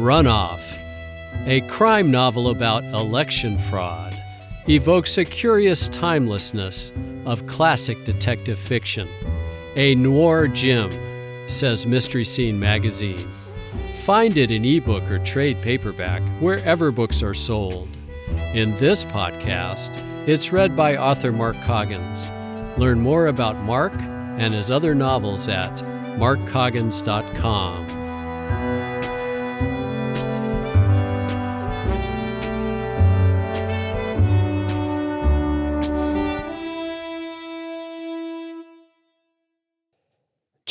Runoff, a crime novel about election fraud, evokes a curious timelessness of classic detective fiction. A noir gem, says Mystery Scene magazine. Find it in ebook or trade paperback wherever books are sold. In this podcast, it's read by author Mark Coggins. Learn more about Mark and his other novels at markcoggins.com.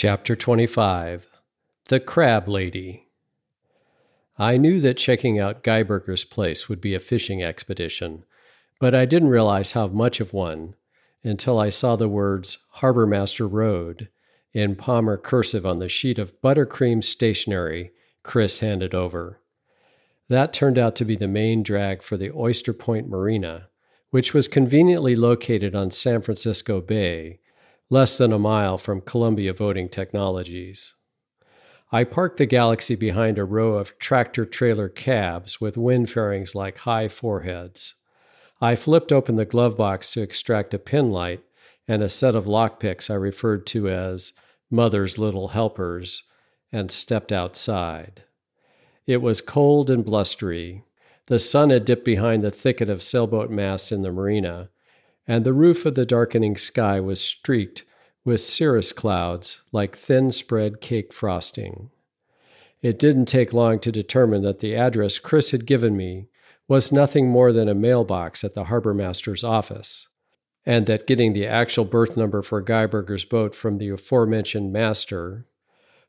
Chapter 25 The Crab Lady. I knew that checking out Geiberger's place would be a fishing expedition, but I didn't realize how much of one until I saw the words Harbormaster Road in Palmer cursive on the sheet of buttercream stationery Chris handed over. That turned out to be the main drag for the Oyster Point Marina, which was conveniently located on San Francisco Bay less than a mile from Columbia Voting Technologies. I parked the Galaxy behind a row of tractor trailer cabs with wind fairings like high foreheads. I flipped open the glove box to extract a pin light and a set of lockpicks I referred to as Mother's Little Helpers and stepped outside. It was cold and blustery. The sun had dipped behind the thicket of sailboat masts in the marina, and the roof of the darkening sky was streaked with cirrus clouds like thin spread cake frosting. It didn't take long to determine that the address Chris had given me was nothing more than a mailbox at the harbor master's office, and that getting the actual berth number for Geiberger's boat from the aforementioned master,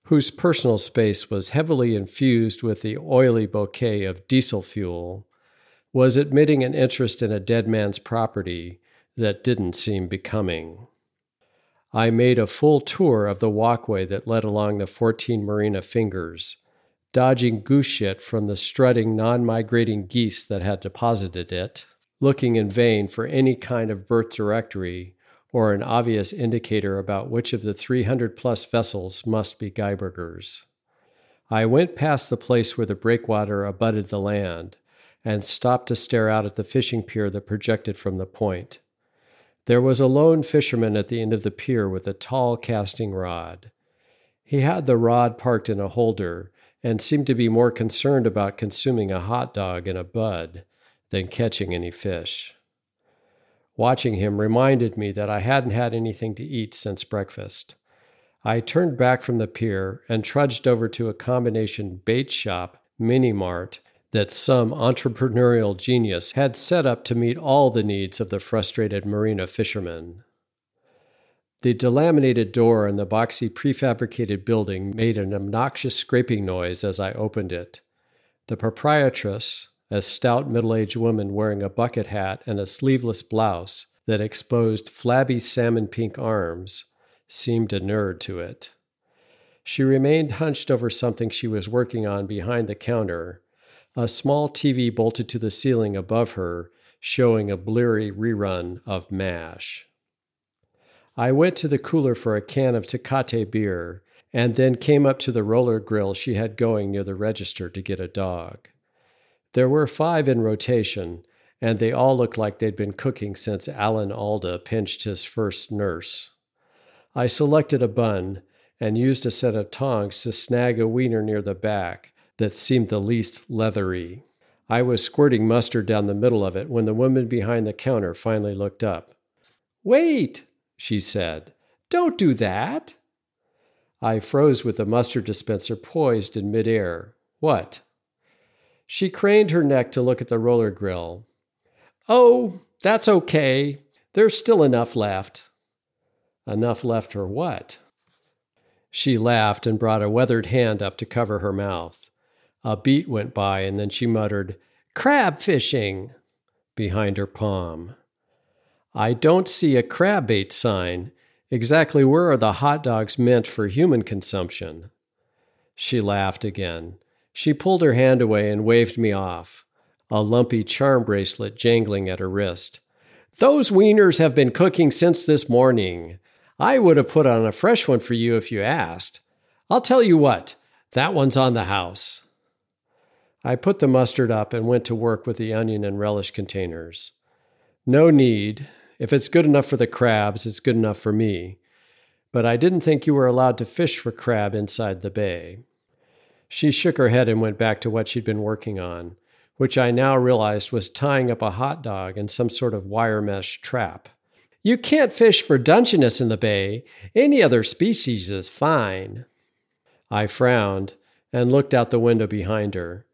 whose personal space was heavily infused with the oily bouquet of diesel fuel, was admitting an interest in a dead man's property that didn't seem becoming. I made a full tour of the walkway that led along the 14 Marina fingers, dodging goose shit from the strutting, non migrating geese that had deposited it, looking in vain for any kind of berth directory or an obvious indicator about which of the 300 plus vessels must be Geiberger's. I went past the place where the breakwater abutted the land and stopped to stare out at the fishing pier that projected from the point. There was a lone fisherman at the end of the pier with a tall casting rod. He had the rod parked in a holder and seemed to be more concerned about consuming a hot dog and a bud than catching any fish. Watching him reminded me that I hadn't had anything to eat since breakfast. I turned back from the pier and trudged over to a combination bait shop, mini mart, that some entrepreneurial genius had set up to meet all the needs of the frustrated marina fishermen. The delaminated door in the boxy prefabricated building made an obnoxious scraping noise as I opened it. The proprietress, a stout middle aged woman wearing a bucket hat and a sleeveless blouse that exposed flabby salmon pink arms, seemed inured to it. She remained hunched over something she was working on behind the counter, a small TV bolted to the ceiling above her, showing a bleary rerun of MASH. I went to the cooler for a can of Tecate beer and then came up to the roller grill she had going near the register to get a dog. There were five in rotation, and they all looked like they'd been cooking since Alan Alda pinched his first nurse. I selected a bun and used a set of tongs to snag a wiener near the back that seemed the least leathery. I was squirting mustard down the middle of it when the woman behind the counter finally looked up. Wait, she said. Don't do that. I froze with the mustard dispenser poised in midair. What? She craned her neck to look at the roller grill. Oh, that's okay. There's still enough left. Enough left for what? She laughed and brought a weathered hand up to cover her mouth. A beat went by, and then she muttered, Crab fishing, behind her palm. I don't see a crab bait sign. Exactly where are the hot dogs meant for human consumption? She laughed again. She pulled her hand away and waved me off, a lumpy charm bracelet jangling at her wrist. Those wieners have been cooking since this morning. I would have put on a fresh one for you if you asked. I'll tell you what, that one's on the house. I put the mustard up and went to work with the onion and relish containers. No need. If it's good enough for the crabs, it's good enough for me. But I didn't think you were allowed to fish for crab inside the bay. She shook her head and went back to what she'd been working on, which I now realized was tying up a hot dog in some sort of wire mesh trap. You can't fish for Dungeness in the bay. Any other species is fine. I frowned and looked out the window behind her.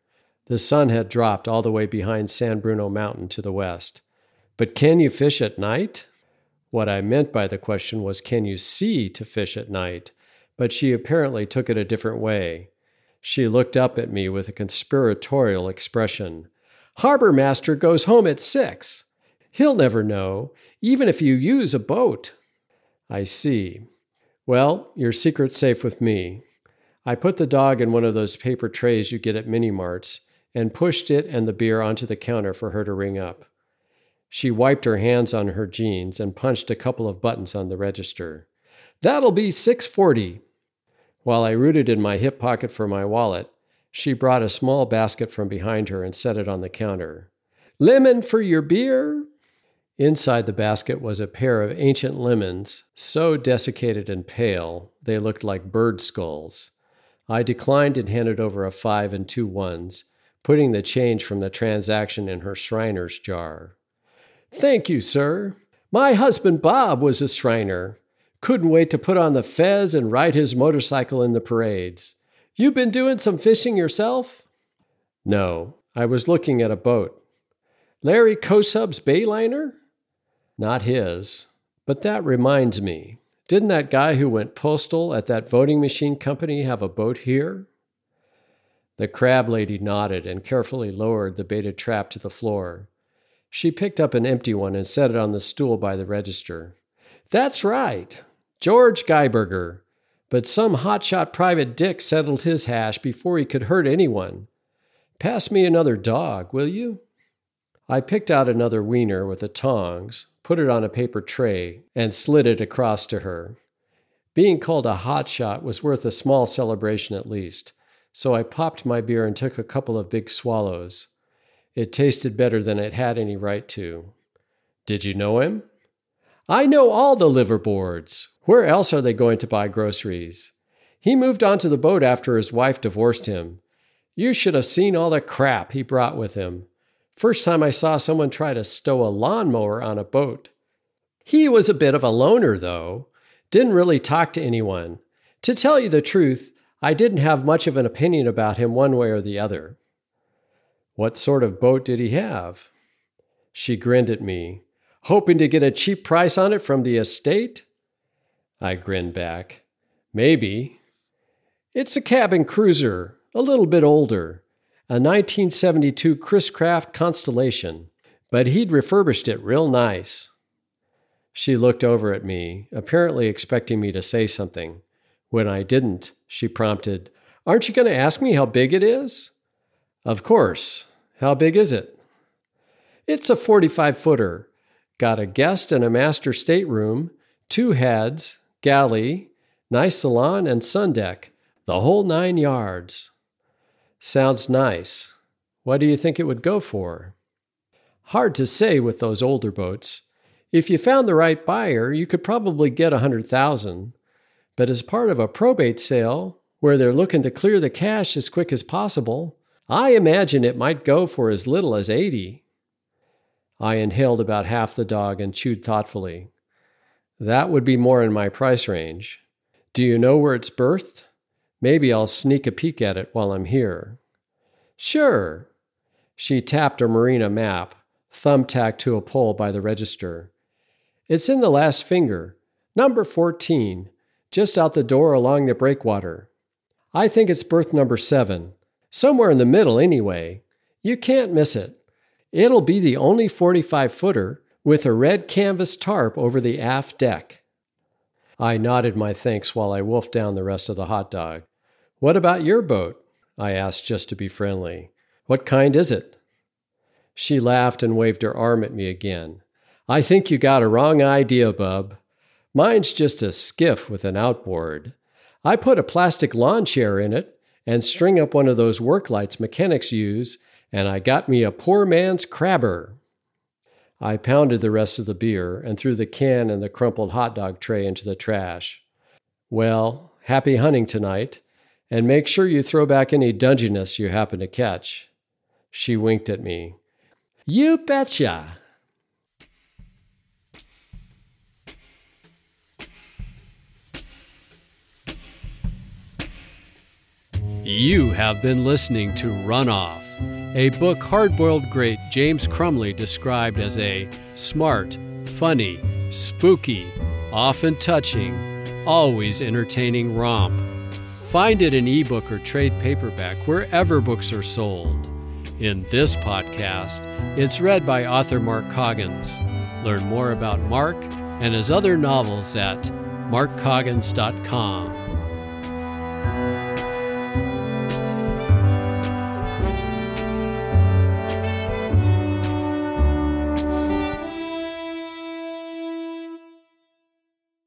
The sun had dropped all the way behind San Bruno Mountain to the west. But can you fish at night? What I meant by the question was, can you see to fish at night? But she apparently took it a different way. She looked up at me with a conspiratorial expression. Harbor master goes home at six. He'll never know, even if you use a boat. I see. Well, your secret's safe with me. I put the dog in one of those paper trays you get at mini marts and pushed it and the beer onto the counter for her to ring up. She wiped her hands on her jeans and punched a couple of buttons on the register. That'll be 640. While I rooted in my hip pocket for my wallet, she brought a small basket from behind her and set it on the counter. Lemon for your beer? Inside the basket was a pair of ancient lemons, so desiccated and pale they looked like bird skulls. I declined and handed over a five and two ones, putting the change from the transaction in her Shriner's jar. Thank you, sir. My husband Bob was a Shriner. Couldn't wait to put on the fez and ride his motorcycle in the parades. You been doing some fishing yourself? No, I was looking at a boat. Larry Kosub's Bayliner? Not his. But that reminds me. Didn't that guy who went postal at that voting machine company have a boat here? The crab lady nodded and carefully lowered the baited trap to the floor. She picked up an empty one and set it on the stool by the register. That's right, George Geiberger. But some hotshot private dick settled his hash before he could hurt anyone. Pass me another dog, will you? I picked out another wiener with the tongs, put it on a paper tray, and slid it across to her. Being called a hotshot was worth a small celebration at least so I popped my beer and took a couple of big swallows. It tasted better than it had any right to. Did you know him? I know all the liveaboards. Where else are they going to buy groceries? He moved onto the boat after his wife divorced him. You should have seen all the crap he brought with him. First time I saw someone try to stow a lawnmower on a boat. He was a bit of a loner, though. Didn't really talk to anyone. To tell you the truth, I didn't have much of an opinion about him one way or the other. What sort of boat did he have? She grinned at me. Hoping to get a cheap price on it from the estate? I grinned back. Maybe. It's a cabin cruiser, a little bit older, a 1972 Chris Craft Constellation, but he'd refurbished it real nice. She looked over at me, apparently expecting me to say something. When I didn't, she prompted, Aren't you going to ask me how big it is? Of course. How big is it? It's a 45 footer. Got a guest and a master stateroom, two heads, galley, nice salon, and sun deck. The whole nine yards. Sounds nice. What do you think it would go for? Hard to say with those older boats. If you found the right buyer, you could probably get a hundred thousand. But as part of a probate sale, where they're looking to clear the cash as quick as possible, I imagine it might go for as little as 80. I inhaled about half the dog and chewed thoughtfully. That would be more in my price range. Do you know where it's berthed? Maybe I'll sneak a peek at it while I'm here. Sure. She tapped a marina map, thumbtacked to a pole by the register. It's in the last finger, number 14, just out the door along the breakwater. I think it's berth number seven. Somewhere in the middle, anyway. You can't miss it. It'll be the only 45 footer with a red canvas tarp over the aft deck. I nodded my thanks while I wolfed down the rest of the hot dog. What about your boat? I asked just to be friendly. What kind is it? She laughed and waved her arm at me again. I think you got a wrong idea, bub. Mine's just a skiff with an outboard. I put a plastic lawn chair in it, and string up one of those work lights mechanics use, and I got me a poor man's crabber. I pounded the rest of the beer and threw the can and the crumpled hot dog tray into the trash. Well, happy hunting tonight, and make sure you throw back any Dungeness you happen to catch. She winked at me. You betcha! You have been listening to Runoff, a book hard boiled great James Crumley described as a smart, funny, spooky, often touching, always entertaining romp. Find it in ebook or trade paperback wherever books are sold. In this podcast, it's read by author Mark Coggins. Learn more about Mark and his other novels at markcoggins.com.